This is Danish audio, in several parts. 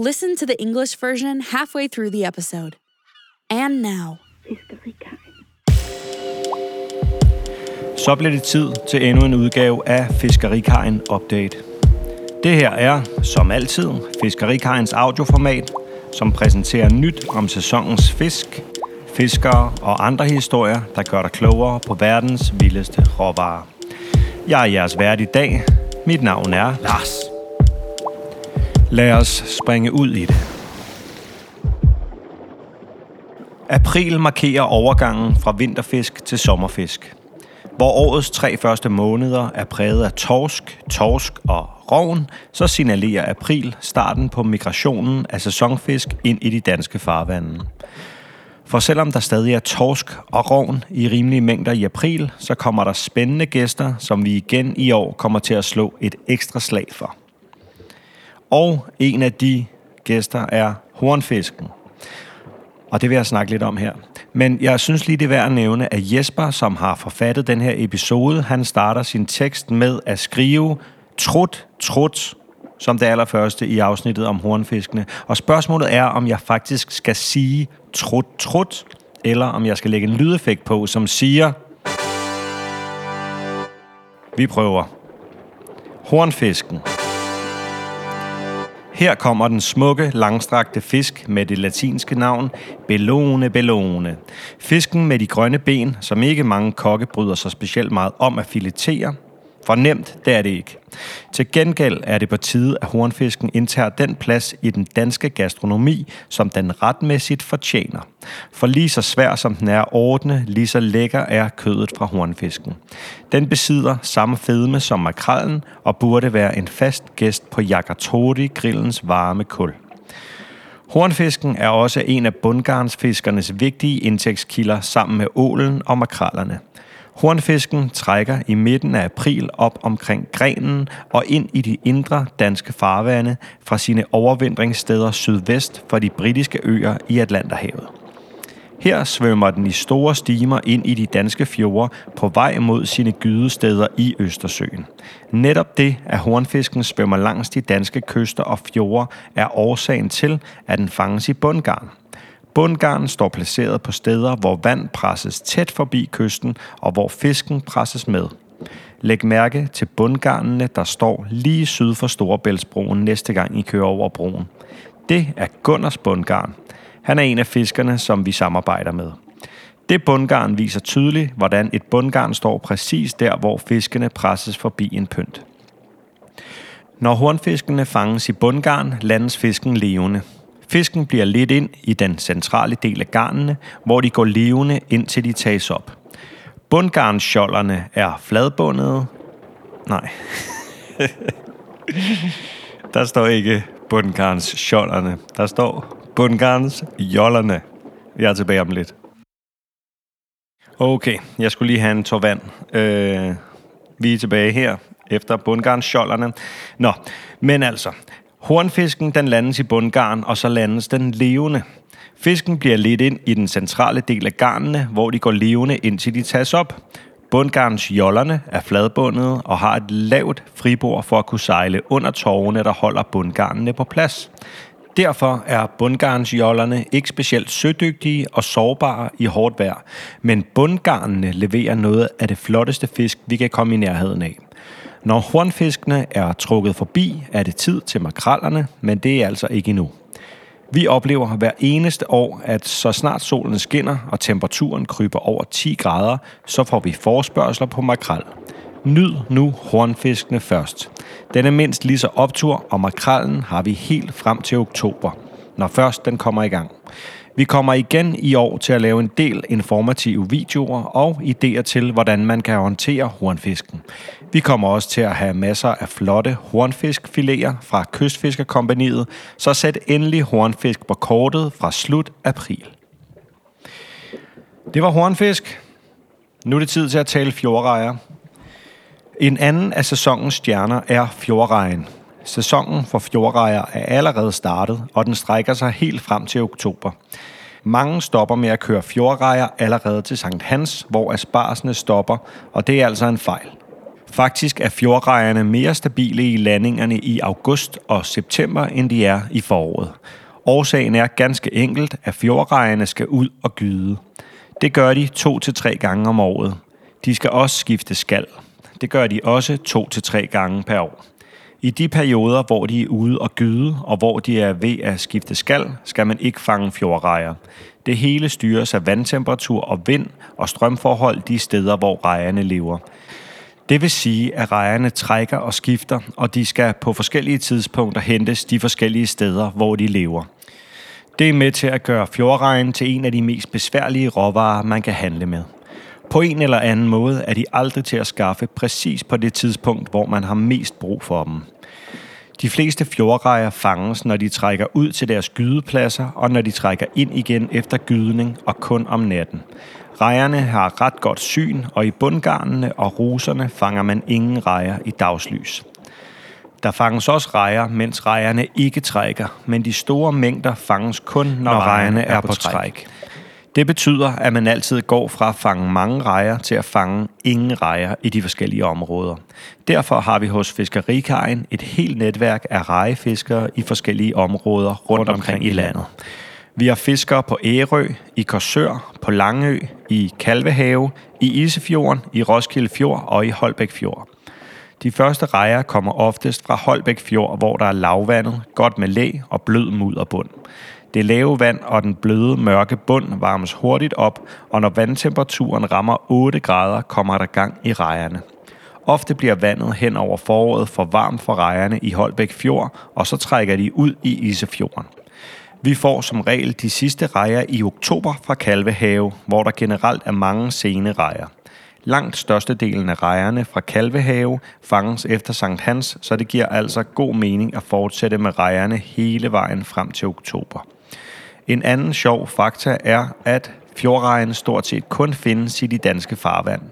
Listen to the English version halfway through the episode. And now, Så blev det tid til endnu en udgave af Fiskerikajen Update. Det her er, som altid, Fiskerikajens audioformat, som præsenterer nyt om sæsonens fisk, fiskere og andre historier, der gør dig klogere på verdens vildeste råvarer. Jeg er jeres vært i dag. Mit navn er Lars. Lad os springe ud i det. April markerer overgangen fra vinterfisk til sommerfisk. Hvor årets tre første måneder er præget af torsk, torsk og rovn, så signalerer april starten på migrationen af sæsonfisk ind i de danske farvande. For selvom der stadig er torsk og rovn i rimelige mængder i april, så kommer der spændende gæster, som vi igen i år kommer til at slå et ekstra slag for. Og en af de gæster er hornfisken. Og det vil jeg snakke lidt om her. Men jeg synes lige det er værd at nævne, at Jesper, som har forfattet den her episode, han starter sin tekst med at skrive trut, trut, som det allerførste i afsnittet om hornfiskene. Og spørgsmålet er, om jeg faktisk skal sige trut, trut, eller om jeg skal lægge en lydeffekt på, som siger... Vi prøver. Hornfisken. Her kommer den smukke, langstrakte fisk med det latinske navn Bellone bellone. Fisken med de grønne ben, som ikke mange kokke bryder sig specielt meget om at filetere. For nemt, det er det ikke. Til gengæld er det på tide, at hornfisken indtager den plads i den danske gastronomi, som den retmæssigt fortjener. For lige så svær som den er at ordne, lige så lækker er kødet fra hornfisken. Den besidder samme fedme som makrallen og burde være en fast gæst på Yakitori grillens varme kul. Hornfisken er også en af bundgarnsfiskernes vigtige indtægtskilder sammen med ålen og makrallerne. Hornfisken trækker i midten af april op omkring grenen og ind i de indre danske farvande fra sine overvintringssteder sydvest for de britiske øer i Atlanterhavet. Her svømmer den i store stimer ind i de danske fjorde på vej mod sine gydesteder i Østersøen. Netop det, at hornfisken svømmer langs de danske kyster og fjorde, er årsagen til, at den fanges i bundgarn. Bundgarn står placeret på steder, hvor vand presses tæt forbi kysten, og hvor fisken presses med. Læg mærke til bundgarnene, der står lige syd for Storebæltsbroen næste gang I kører over broen. Det er Gunners bundgarn. Han er en af fiskerne, som vi samarbejder med. Det bundgarn viser tydeligt, hvordan et bundgarn står præcis der, hvor fiskene presses forbi en pynt. Når hornfiskene fanges i bundgarn, landes fisken levende – Fisken bliver lidt ind i den centrale del af garnene, hvor de går levende indtil de tages op. Bundgarnskjolderne er fladbundede. Nej. Der står ikke bundgarnskjolderne. Der står bundgarnsjollerne. Jeg er tilbage om lidt. Okay, jeg skulle lige have en tår vand. Øh, vi er tilbage her efter bundgarnskjolderne. Nå, men altså, Hornfisken den landes i bundgarn, og så landes den levende. Fisken bliver lidt ind i den centrale del af garnene, hvor de går levende indtil de tages op. Bundgarns jollerne er fladbundet og har et lavt fribord for at kunne sejle under tårne, der holder bundgarnene på plads. Derfor er bundgarnsjollerne ikke specielt sødygtige og sårbare i hårdt vejr, men bundgarnene leverer noget af det flotteste fisk, vi kan komme i nærheden af. Når hornfiskene er trukket forbi, er det tid til makrallerne, men det er altså ikke endnu. Vi oplever hver eneste år, at så snart solen skinner og temperaturen kryber over 10 grader, så får vi forspørgseler på makrel. Nyd nu hornfiskene først. Den er mindst lige så optur, og makrallen har vi helt frem til oktober, når først den kommer i gang. Vi kommer igen i år til at lave en del informative videoer og idéer til, hvordan man kan håndtere hornfisken. Vi kommer også til at have masser af flotte hornfiskfiléer fra Kystfiskerkompaniet, så sæt endelig hornfisk på kortet fra slut april. Det var hornfisk. Nu er det tid til at tale fjordrejer. En anden af sæsonens stjerner er fjordrejen. Sæsonen for fjordrejer er allerede startet, og den strækker sig helt frem til oktober. Mange stopper med at køre fjordrejer allerede til Sankt Hans, hvor asparsene stopper, og det er altså en fejl. Faktisk er fjordrejerne mere stabile i landingerne i august og september, end de er i foråret. Årsagen er ganske enkelt, at fjordrejerne skal ud og gyde. Det gør de to til tre gange om året. De skal også skifte skal. Det gør de også to til tre gange per år. I de perioder, hvor de er ude og gyde, og hvor de er ved at skifte skal, skal man ikke fange fjordrejer. Det hele styres af vandtemperatur og vind og strømforhold de steder, hvor rejerne lever. Det vil sige, at rejerne trækker og skifter, og de skal på forskellige tidspunkter hentes de forskellige steder, hvor de lever. Det er med til at gøre fjordrejen til en af de mest besværlige råvarer, man kan handle med. På en eller anden måde er de aldrig til at skaffe præcis på det tidspunkt, hvor man har mest brug for dem. De fleste fjordrejer fanges, når de trækker ud til deres gydepladser, og når de trækker ind igen efter gydning og kun om natten. Rejerne har ret godt syn, og i bundgarnene og ruserne fanger man ingen rejer i dagslys. Der fanges også rejer, mens rejerne ikke trækker, men de store mængder fanges kun, når, når rejerne er på træk. Det betyder, at man altid går fra at fange mange rejer til at fange ingen rejer i de forskellige områder. Derfor har vi hos Fiskerikajen et helt netværk af rejefiskere i forskellige områder rundt omkring i landet. Vi har fiskere på Ærø, i Korsør, på Langø, i Kalvehave, i Isefjorden, i Roskilde Fjord og i Holbæk Fjord. De første rejer kommer oftest fra Holbæk Fjord, hvor der er lavvandet, godt med læ og blød mudderbund. Det lave vand og den bløde, mørke bund varmes hurtigt op, og når vandtemperaturen rammer 8 grader, kommer der gang i rejerne. Ofte bliver vandet hen over foråret for varmt for rejerne i Holbæk Fjord, og så trækker de ud i Isefjorden. Vi får som regel de sidste rejer i oktober fra Kalvehave, hvor der generelt er mange sene rejer. Langt størstedelen af rejerne fra Kalvehave fanges efter Sankt Hans, så det giver altså god mening at fortsætte med rejerne hele vejen frem til oktober. En anden sjov fakta er, at fjordrejen stort set kun findes i de danske farvand.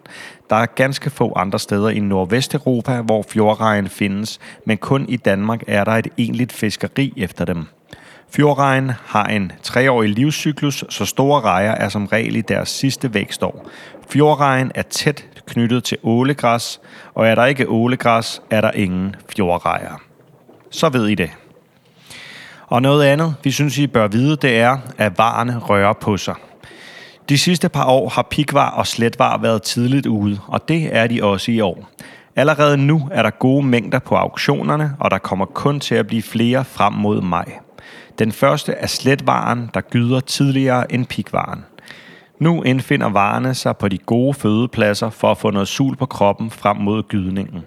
Der er ganske få andre steder i Nordvesteuropa, hvor fjordrejen findes, men kun i Danmark er der et egentligt fiskeri efter dem. Fjordrejen har en treårig livscyklus, så store rejer er som regel i deres sidste vækstår. Fjordrejen er tæt knyttet til ålegræs, og er der ikke ålegræs, er der ingen fjordrejer. Så ved I det. Og noget andet, vi synes, I bør vide, det er, at varerne rører på sig. De sidste par år har pikvar og sletvar været tidligt ude, og det er de også i år. Allerede nu er der gode mængder på auktionerne, og der kommer kun til at blive flere frem mod maj. Den første er sletvaren, der gyder tidligere end pikvaren. Nu indfinder varerne sig på de gode fødepladser for at få noget sul på kroppen frem mod gydningen.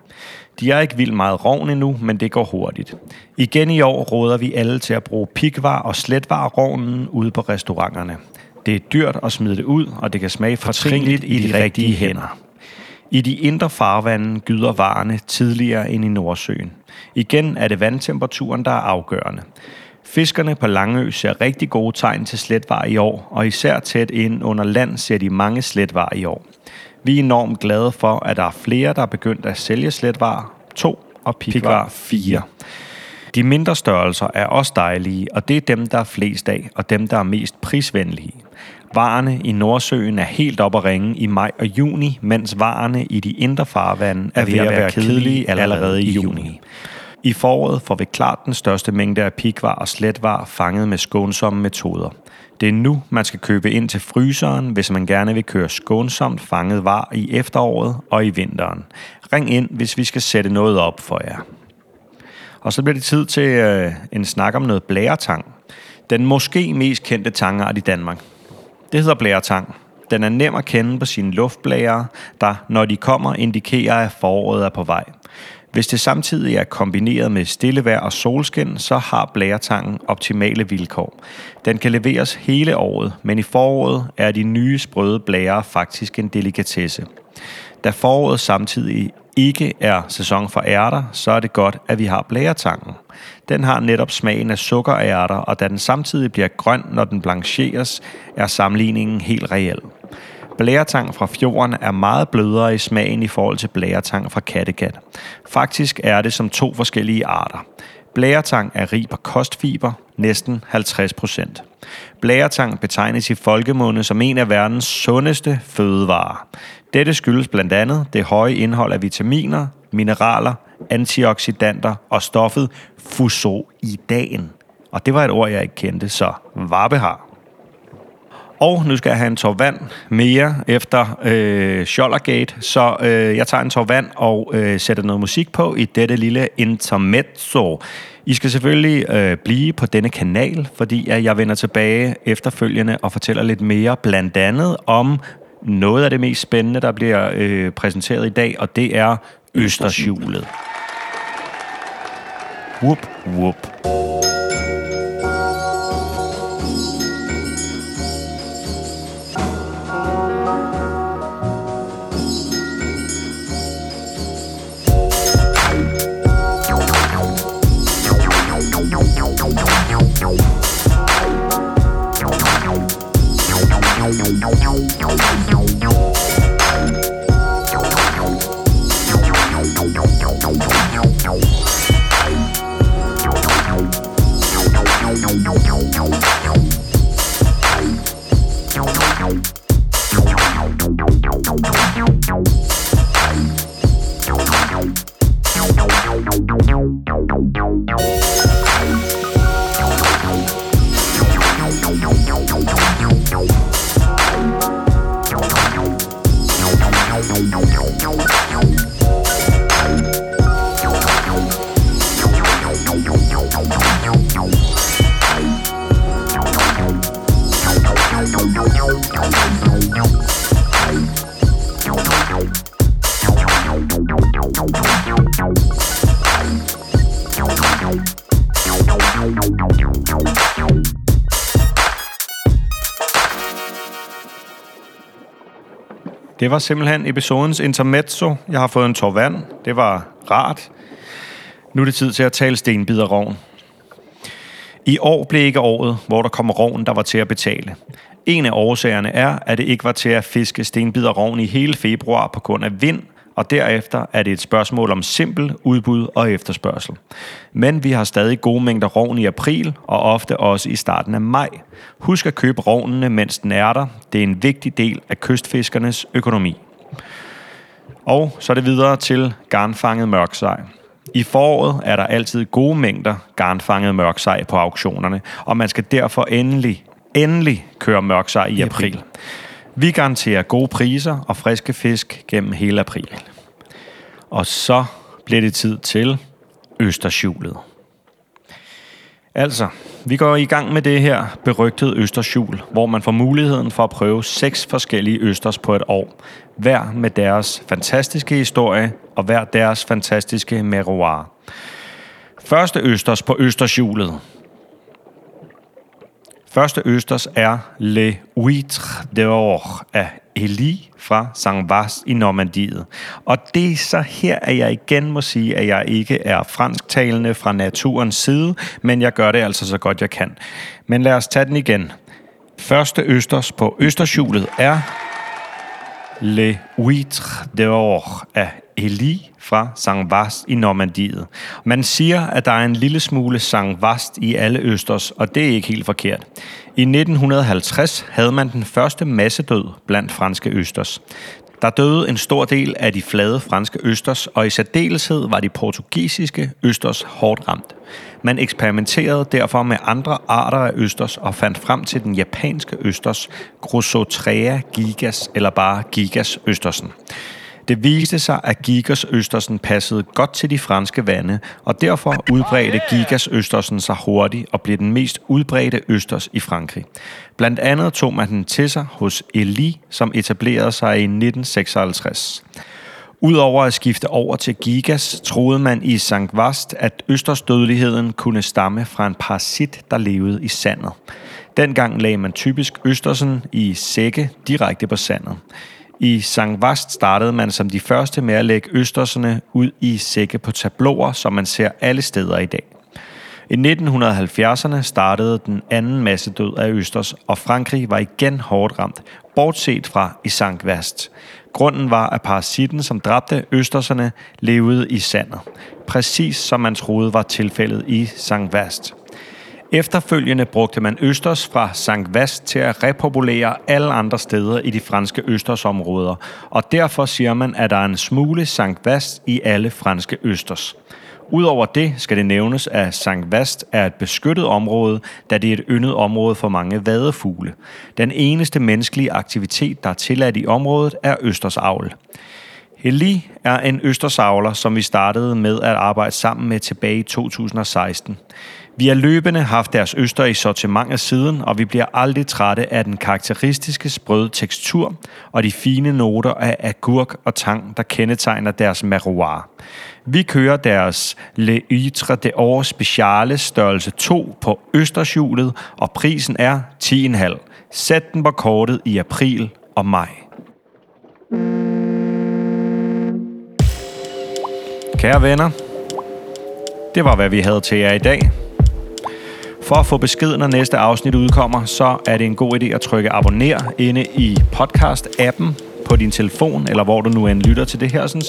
De er ikke vildt meget rovn endnu, men det går hurtigt. Igen i år råder vi alle til at bruge pikvar og sletvar-rovnen ude på restauranterne. Det er dyrt at smide det ud, og det kan smage fortrinligt i de rigtige hænder. I de indre farvande gyder varerne tidligere end i Nordsøen. Igen er det vandtemperaturen, der er afgørende. Fiskerne på Langø ser rigtig gode tegn til sletvar i år, og især tæt ind under land ser de mange sletvar i år. Vi er enormt glade for, at der er flere, der er begyndt at sælge sletvar 2 og pikvar 4. De mindre størrelser er også dejlige, og det er dem, der er flest af, og dem, der er mest prisvenlige. Varerne i Nordsøen er helt op at ringe i maj og juni, mens varerne i de indre farvande er ved at være kedelige allerede i juni. I foråret får vi klart den største mængde af pikvar og sletvar fanget med skånsomme metoder. Det er nu, man skal købe ind til fryseren, hvis man gerne vil køre skånsomt fanget var i efteråret og i vinteren. Ring ind, hvis vi skal sætte noget op for jer. Og så bliver det tid til øh, en snak om noget blæretang. Den måske mest kendte tangart i Danmark. Det hedder blæretang. Den er nem at kende på sine luftblære, der, når de kommer, indikerer, at foråret er på vej. Hvis det samtidig er kombineret med stille vejr og solskin, så har blæretangen optimale vilkår. Den kan leveres hele året, men i foråret er de nye sprøde blære faktisk en delikatesse. Da foråret samtidig ikke er sæson for ærter, så er det godt, at vi har blæretangen. Den har netop smagen af sukkerærter, og da den samtidig bliver grøn, når den blancheres, er sammenligningen helt reel. Blæretang fra fjorden er meget blødere i smagen i forhold til blæretang fra Kattegat. Faktisk er det som to forskellige arter. Blæretang er rig på kostfiber, næsten 50 procent. Blæretang betegnes i folkemunde som en af verdens sundeste fødevarer. Dette skyldes blandt andet det høje indhold af vitaminer, mineraler, antioxidanter og stoffet fusoidan. Og det var et ord, jeg ikke kendte, så varbe har. Og nu skal jeg have en tår vand mere efter øh, Schollergate, så øh, jeg tager en tår vand og øh, sætter noget musik på i dette lille intermezzo. I skal selvfølgelig øh, blive på denne kanal, fordi at jeg vender tilbage efterfølgende og fortæller lidt mere, blandt andet om noget af det mest spændende, der bliver øh, præsenteret i dag, og det er Østershjulet. Whoop, whoop. Det var simpelthen episodens intermezzo. Jeg har fået en tår vand. Det var rart. Nu er det tid til at tale stenbiderrovn. I år blev ikke året, hvor der kommer rovn, der var til at betale. En af årsagerne er, at det ikke var til at fiske stenbiderrovn i hele februar på grund af vind – og derefter er det et spørgsmål om simpel udbud og efterspørgsel. Men vi har stadig gode mængder rovn i april, og ofte også i starten af maj. Husk at købe rovnene, mens den er der. Det er en vigtig del af kystfiskernes økonomi. Og så er det videre til garnfanget mørksej. I foråret er der altid gode mængder garnfanget mørksej på auktionerne, og man skal derfor endelig, endelig køre mørksej i april. Vi garanterer gode priser og friske fisk gennem hele april. Og så bliver det tid til Østershjulet. Altså, vi går i gang med det her berygtede Østershjul, hvor man får muligheden for at prøve seks forskellige Østers på et år. Hver med deres fantastiske historie og hver deres fantastiske meroir. Første Østers på Østershjulet Første østers er Le Huître d'Or af Elie fra Saint-Vast i Normandiet. Og det er så her, at jeg igen må sige, at jeg ikke er fransktalende fra naturens side, men jeg gør det altså så godt jeg kan. Men lad os tage den igen. Første østers på Østershjulet er Le Huître d'Or af Elie fra Saint-Vast i Normandiet. Man siger, at der er en lille smule Saint-Vast i alle østers, og det er ikke helt forkert. I 1950 havde man den første massedød blandt franske østers. Der døde en stor del af de flade franske østers, og i særdeleshed var de portugisiske østers hårdt ramt. Man eksperimenterede derfor med andre arter af østers og fandt frem til den japanske østers Grossotrea gigas, eller bare gigas østersen. Det viste sig, at Gigas Østersen passede godt til de franske vande, og derfor udbredte Gigas Østersen sig hurtigt og blev den mest udbredte østers i Frankrig. Blandt andet tog man den til sig hos Elie, som etablerede sig i 1956. Udover at skifte over til gigas, troede man i St. Vast, at østersdødeligheden kunne stamme fra en parasit, der levede i sandet. Dengang lagde man typisk østersen i sække direkte på sandet. I St. Vast startede man som de første med at lægge østerserne ud i sække på tabloer, som man ser alle steder i dag. I 1970'erne startede den anden massedød af Østers, og Frankrig var igen hårdt ramt, bortset fra i Sankt Vast. Grunden var, at parasitten, som dræbte østerserne, levede i sandet. Præcis som man troede var tilfældet i Sankt Vast. Efterfølgende brugte man østers fra St. Vast til at repopulere alle andre steder i de franske østersområder, og derfor siger man, at der er en smule St. Vast i alle franske østers. Udover det skal det nævnes, at Sankt Vast er et beskyttet område, da det er et yndet område for mange vadefugle. Den eneste menneskelige aktivitet, der er tilladt i området, er østersavl. Heli er en østersavler, som vi startede med at arbejde sammen med tilbage i 2016. Vi har løbende haft deres øster i sortimentet siden, og vi bliver aldrig trætte af den karakteristiske sprøde tekstur og de fine noter af agurk og tang, der kendetegner deres maroir. Vi kører deres Le Ytre de År Speciale størrelse 2 på Østershjulet, og prisen er 10,5. Sæt den på kortet i april og maj. Kære venner, det var hvad vi havde til jer i dag. For at få besked, når næste afsnit udkommer, så er det en god idé at trykke abonner inde i podcast-appen på din telefon, eller hvor du nu end lytter til det her.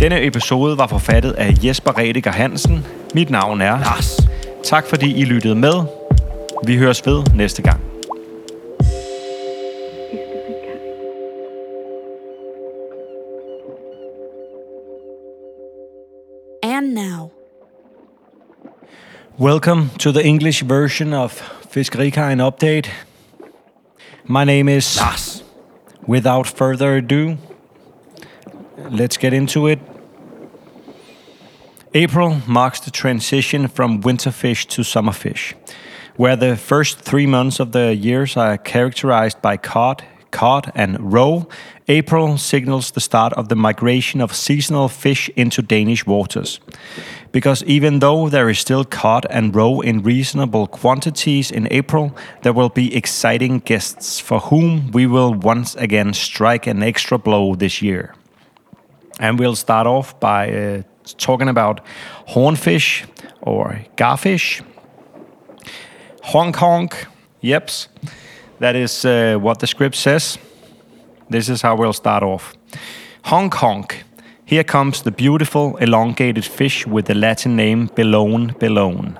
Denne episode var forfattet af Jesper Rediger Hansen. Mit navn er Lars. Tak fordi I lyttede med. Vi høres ved næste gang. Welcome to the English version of Fiskerikain Update. My name is Lars. Without further ado, let's get into it. April marks the transition from winter fish to summer fish, where the first three months of the years are characterized by cod, cod, and roe. April signals the start of the migration of seasonal fish into Danish waters. Because even though there is still cod and roe in reasonable quantities in April, there will be exciting guests for whom we will once again strike an extra blow this year. And we'll start off by uh, talking about hornfish or garfish. Hong Kong, yeps, that is uh, what the script says. This is how we'll start off. Hong Kong. Here comes the beautiful elongated fish with the Latin name Belone Belone.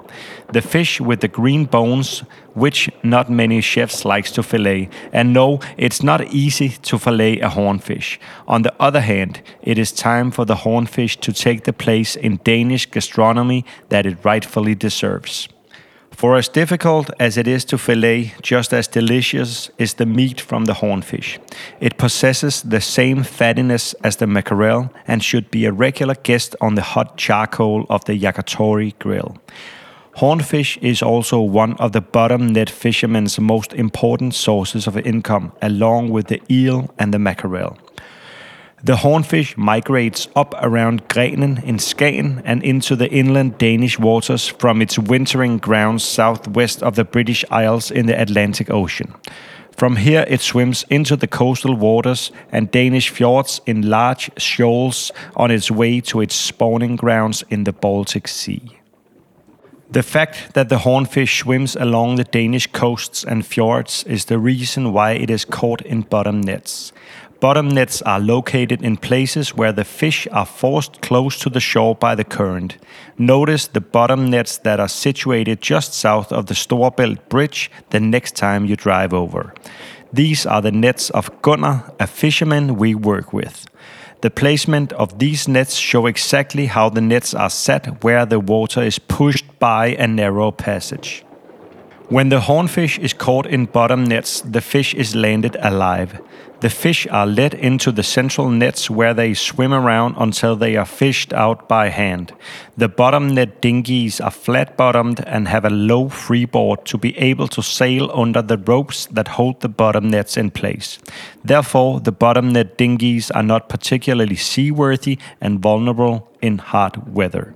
The fish with the green bones, which not many chefs likes to fillet. And no, it's not easy to fillet a hornfish. On the other hand, it is time for the hornfish to take the place in Danish gastronomy that it rightfully deserves. For as difficult as it is to fillet, just as delicious is the meat from the hornfish. It possesses the same fattiness as the mackerel and should be a regular guest on the hot charcoal of the yakitori grill. Hornfish is also one of the bottom net fishermen's most important sources of income, along with the eel and the mackerel. The hornfish migrates up around Grenen in Skagen and into the inland Danish waters from its wintering grounds southwest of the British Isles in the Atlantic Ocean. From here, it swims into the coastal waters and Danish fjords in large shoals on its way to its spawning grounds in the Baltic Sea. The fact that the hornfish swims along the Danish coasts and fjords is the reason why it is caught in bottom nets. Bottom nets are located in places where the fish are forced close to the shore by the current. Notice the bottom nets that are situated just south of the Storebelt Bridge the next time you drive over. These are the nets of Gunnar, a fisherman we work with. The placement of these nets show exactly how the nets are set where the water is pushed by a narrow passage. When the hornfish is caught in bottom nets, the fish is landed alive. The fish are led into the central nets where they swim around until they are fished out by hand. The bottom net dinghies are flat bottomed and have a low freeboard to be able to sail under the ropes that hold the bottom nets in place. Therefore, the bottom net dinghies are not particularly seaworthy and vulnerable in hard weather.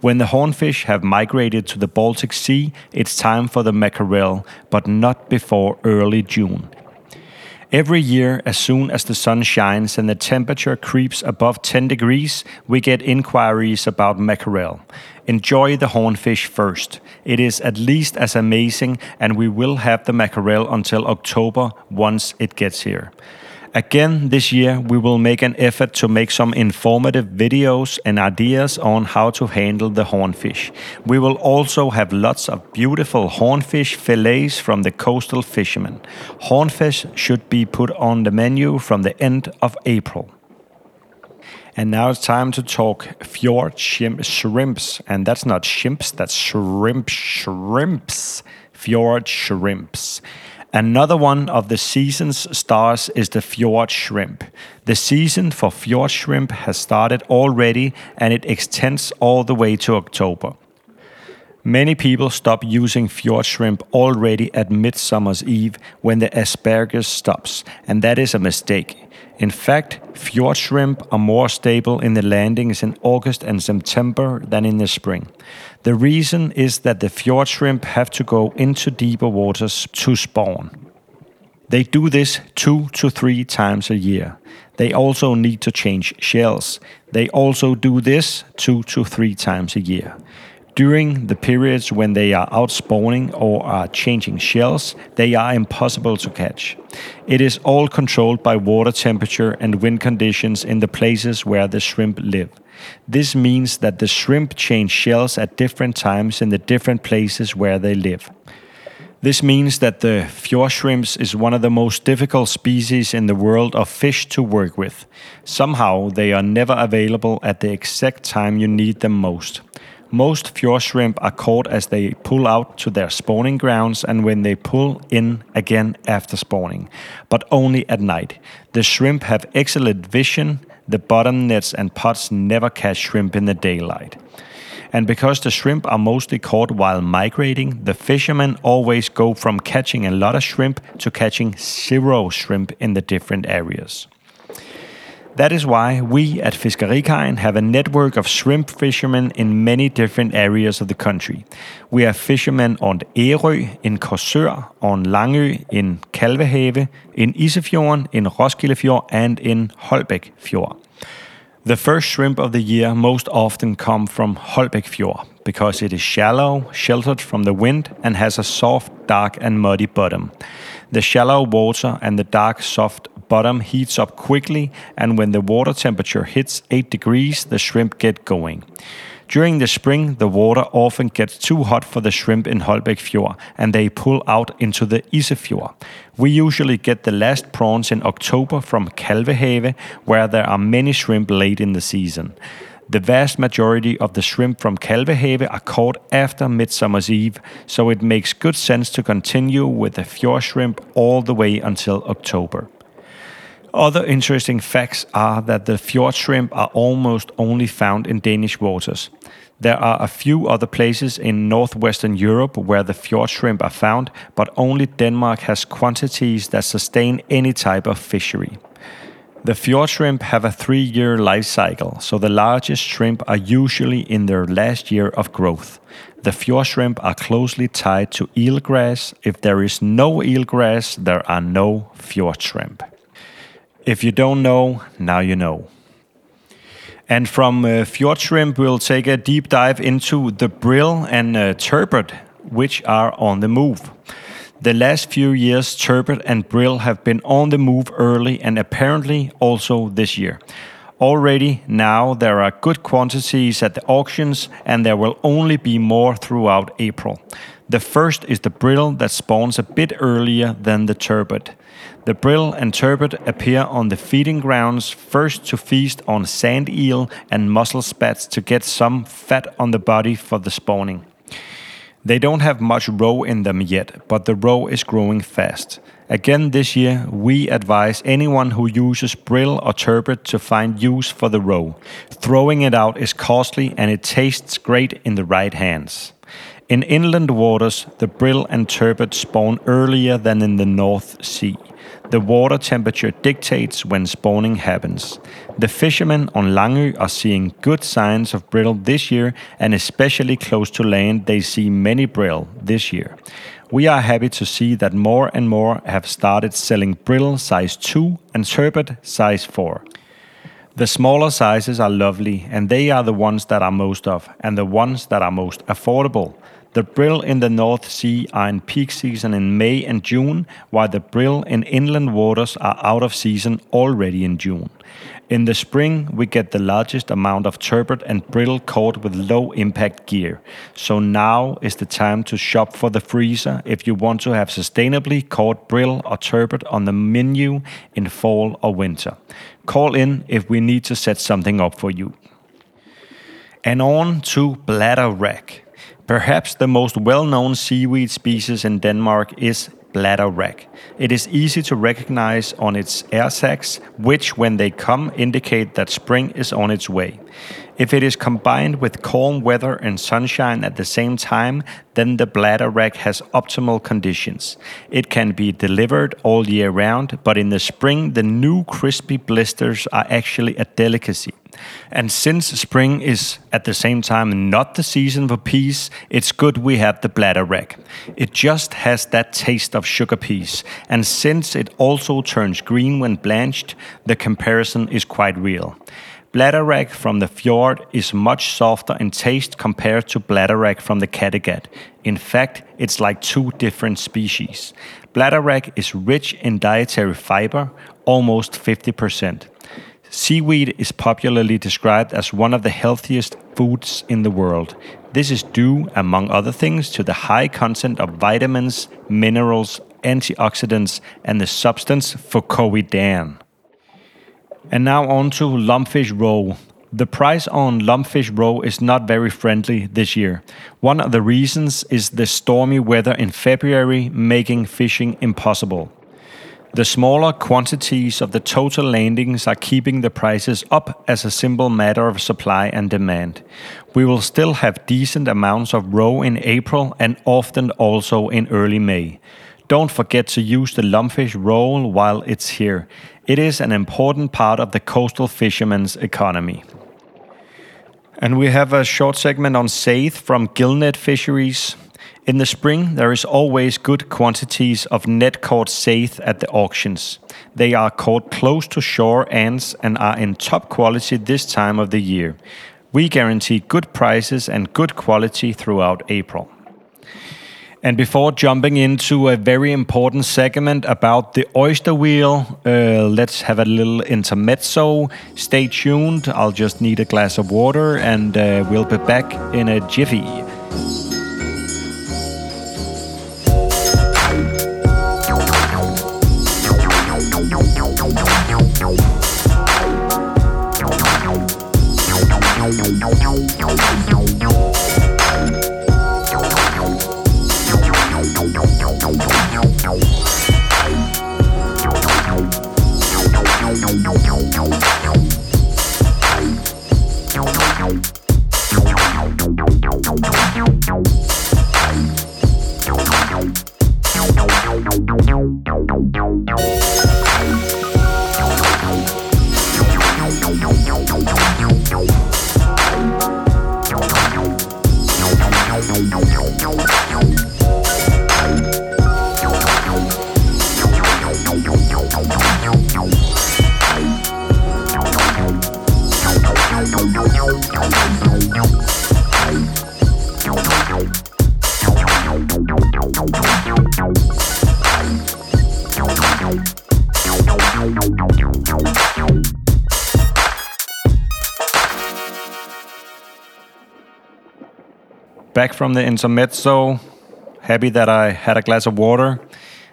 When the hornfish have migrated to the Baltic Sea, it's time for the mackerel, but not before early June. Every year, as soon as the sun shines and the temperature creeps above 10 degrees, we get inquiries about mackerel. Enjoy the hornfish first. It is at least as amazing, and we will have the mackerel until October once it gets here. Again, this year we will make an effort to make some informative videos and ideas on how to handle the hornfish. We will also have lots of beautiful hornfish fillets from the coastal fishermen. Hornfish should be put on the menu from the end of April. And now it's time to talk fjord shrimp, shrimps. And that's not shrimps, that's shrimp shrimps. Fjord shrimps. Another one of the season's stars is the fjord shrimp. The season for fjord shrimp has started already and it extends all the way to October. Many people stop using fjord shrimp already at Midsummer's Eve when the asparagus stops, and that is a mistake. In fact, fjord shrimp are more stable in the landings in August and September than in the spring. The reason is that the fjord shrimp have to go into deeper waters to spawn. They do this two to three times a year. They also need to change shells. They also do this two to three times a year. During the periods when they are out spawning or are changing shells, they are impossible to catch. It is all controlled by water temperature and wind conditions in the places where the shrimp live. This means that the shrimp change shells at different times in the different places where they live. This means that the fjord shrimps is one of the most difficult species in the world of fish to work with. Somehow they are never available at the exact time you need them most. Most fjord shrimp are caught as they pull out to their spawning grounds and when they pull in again after spawning, but only at night. The shrimp have excellent vision. The bottom nets and pots never catch shrimp in the daylight. And because the shrimp are mostly caught while migrating, the fishermen always go from catching a lot of shrimp to catching zero shrimp in the different areas. That is why we at Fiskerikajen have a network of shrimp fishermen in many different areas of the country. We have fishermen on Ærø, in Korsør, on Langø, in Kalvehave, in Isefjorden, in Roskildefjord, and in Holbæk Fjord. The first shrimp of the year most often come from Holbæk Fjord because it is shallow, sheltered from the wind, and has a soft, dark, and muddy bottom. The shallow water and the dark, soft bottom heats up quickly, and when the water temperature hits 8 degrees, the shrimp get going. During the spring, the water often gets too hot for the shrimp in Holbæk Fjord, and they pull out into the Isefjord. We usually get the last prawns in October from Kalvehave, where there are many shrimp late in the season. The vast majority of the shrimp from Kalvehave are caught after Midsummer's Eve, so it makes good sense to continue with the fjord shrimp all the way until October. Other interesting facts are that the fjord shrimp are almost only found in Danish waters. There are a few other places in northwestern Europe where the fjord shrimp are found, but only Denmark has quantities that sustain any type of fishery. The fjord shrimp have a three year life cycle, so the largest shrimp are usually in their last year of growth. The fjord shrimp are closely tied to eelgrass. If there is no eelgrass, there are no fjord shrimp. If you don't know, now you know. And from uh, fjord shrimp, we'll take a deep dive into the brill and uh, turbot, which are on the move. The last few years, turbot and brill have been on the move early and apparently also this year. Already now, there are good quantities at the auctions, and there will only be more throughout April. The first is the brill that spawns a bit earlier than the turbot. The brill and turbot appear on the feeding grounds first to feast on sand eel and mussel spats to get some fat on the body for the spawning. They don't have much roe in them yet, but the roe is growing fast. Again this year, we advise anyone who uses brill or turbot to find use for the roe. Throwing it out is costly and it tastes great in the right hands. In inland waters, the brill and turbot spawn earlier than in the North Sea. The water temperature dictates when spawning happens. The fishermen on Langø are seeing good signs of brill this year, and especially close to land, they see many brill this year. We are happy to see that more and more have started selling brill size 2 and turbot size 4. The smaller sizes are lovely, and they are the ones that are most of, and the ones that are most affordable. The brill in the North Sea are in peak season in May and June, while the brill in inland waters are out of season already in June. In the spring, we get the largest amount of turbot and brill caught with low impact gear. So now is the time to shop for the freezer if you want to have sustainably caught brill or turbot on the menu in fall or winter. Call in if we need to set something up for you. And on to bladder wrack. Perhaps the most well known seaweed species in Denmark is bladder wrack. It is easy to recognize on its air sacs, which, when they come, indicate that spring is on its way. If it is combined with calm weather and sunshine at the same time, then the bladder wrack has optimal conditions. It can be delivered all year round, but in the spring, the new crispy blisters are actually a delicacy. And since spring is at the same time not the season for peas, it's good we have the bladder wrack. It just has that taste of sugar peas, and since it also turns green when blanched, the comparison is quite real. Bladderwrack from the fjord is much softer in taste compared to bladderwrack from the Kattegat. In fact, it's like two different species. Bladderwrack is rich in dietary fiber, almost 50%. Seaweed is popularly described as one of the healthiest foods in the world. This is due, among other things, to the high content of vitamins, minerals, antioxidants, and the substance fucoidan. And now on to lumpfish roe. The price on lumpfish roe is not very friendly this year. One of the reasons is the stormy weather in February making fishing impossible. The smaller quantities of the total landings are keeping the prices up as a simple matter of supply and demand. We will still have decent amounts of roe in April and often also in early May. Don't forget to use the lumpfish roll while it's here. It is an important part of the coastal fisherman's economy. And we have a short segment on saithe from Gillnet Fisheries. In the spring, there is always good quantities of net caught saithe at the auctions. They are caught close to shore ends and are in top quality this time of the year. We guarantee good prices and good quality throughout April. And before jumping into a very important segment about the oyster wheel, uh, let's have a little intermezzo. Stay tuned. I'll just need a glass of water and uh, we'll be back in a jiffy. Back from the intermezzo. Happy that I had a glass of water.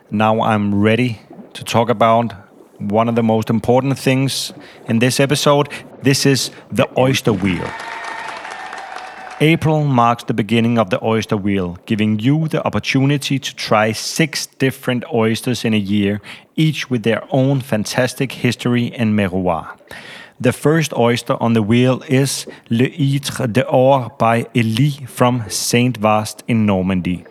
Now I'm ready to talk about one of the most important things in this episode. This is the oyster wheel. April marks the beginning of the oyster wheel, giving you the opportunity to try six different oysters in a year, each with their own fantastic history and miroir. The first oyster on the wheel is Le Itre d'Or by Elie from Saint Vast in Normandy.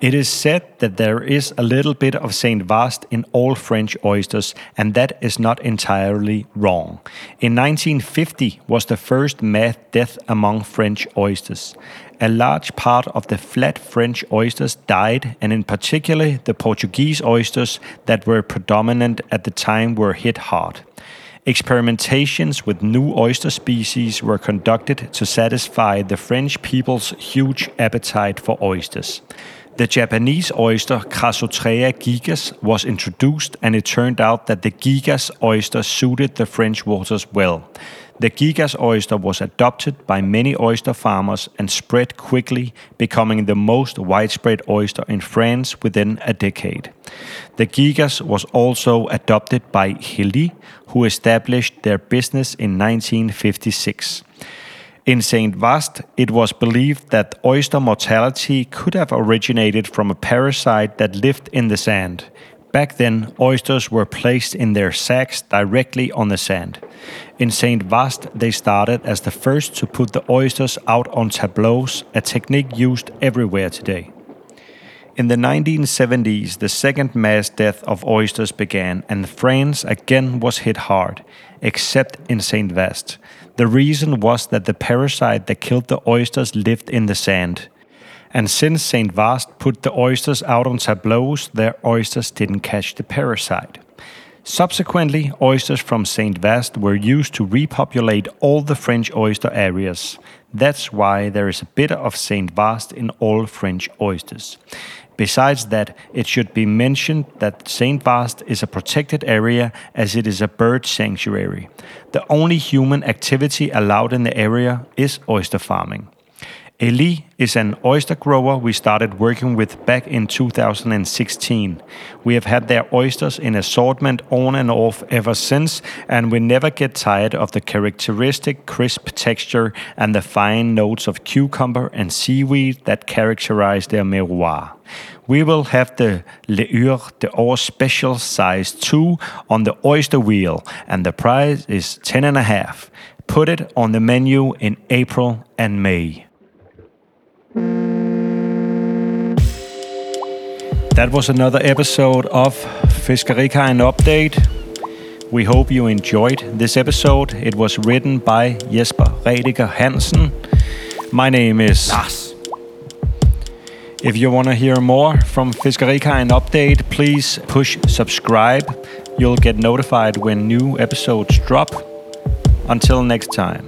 It is said that there is a little bit of Saint Vast in all French oysters, and that is not entirely wrong. In 1950 was the first mass death among French oysters. A large part of the flat French oysters died, and in particular the Portuguese oysters that were predominant at the time were hit hard. Experimentations with new oyster species were conducted to satisfy the French people's huge appetite for oysters. The Japanese oyster Crassotrea gigas was introduced, and it turned out that the gigas oyster suited the French waters well. The gigas oyster was adopted by many oyster farmers and spread quickly, becoming the most widespread oyster in France within a decade. The gigas was also adopted by Heli, who established their business in 1956. In St. Vast, it was believed that oyster mortality could have originated from a parasite that lived in the sand. Back then, oysters were placed in their sacks directly on the sand. In St. Vast, they started as the first to put the oysters out on tableaus, a technique used everywhere today. In the 1970s, the second mass death of oysters began, and France again was hit hard, except in St. Vast. The reason was that the parasite that killed the oysters lived in the sand. And since St. Vast put the oysters out on tableaus, their oysters didn't catch the parasite. Subsequently, oysters from St. Vast were used to repopulate all the French oyster areas. That's why there is a bit of St. Vast in all French oysters. Besides that, it should be mentioned that St. Vast is a protected area as it is a bird sanctuary. The only human activity allowed in the area is oyster farming. Elie is an oyster grower we started working with back in 2016. We have had their oysters in assortment on and off ever since, and we never get tired of the characteristic crisp texture and the fine notes of cucumber and seaweed that characterize their miroir. We will have the Le Ure d'Or Special Size 2 on the oyster wheel, and the price is 10 and a half. Put it on the menu in April and May. That was another episode of Fiskerikajen Update. We hope you enjoyed this episode. It was written by Jesper Rediger Hansen. My name is Lars. If you want to hear more from Fiskerikajen Update, please push subscribe. You'll get notified when new episodes drop. Until next time.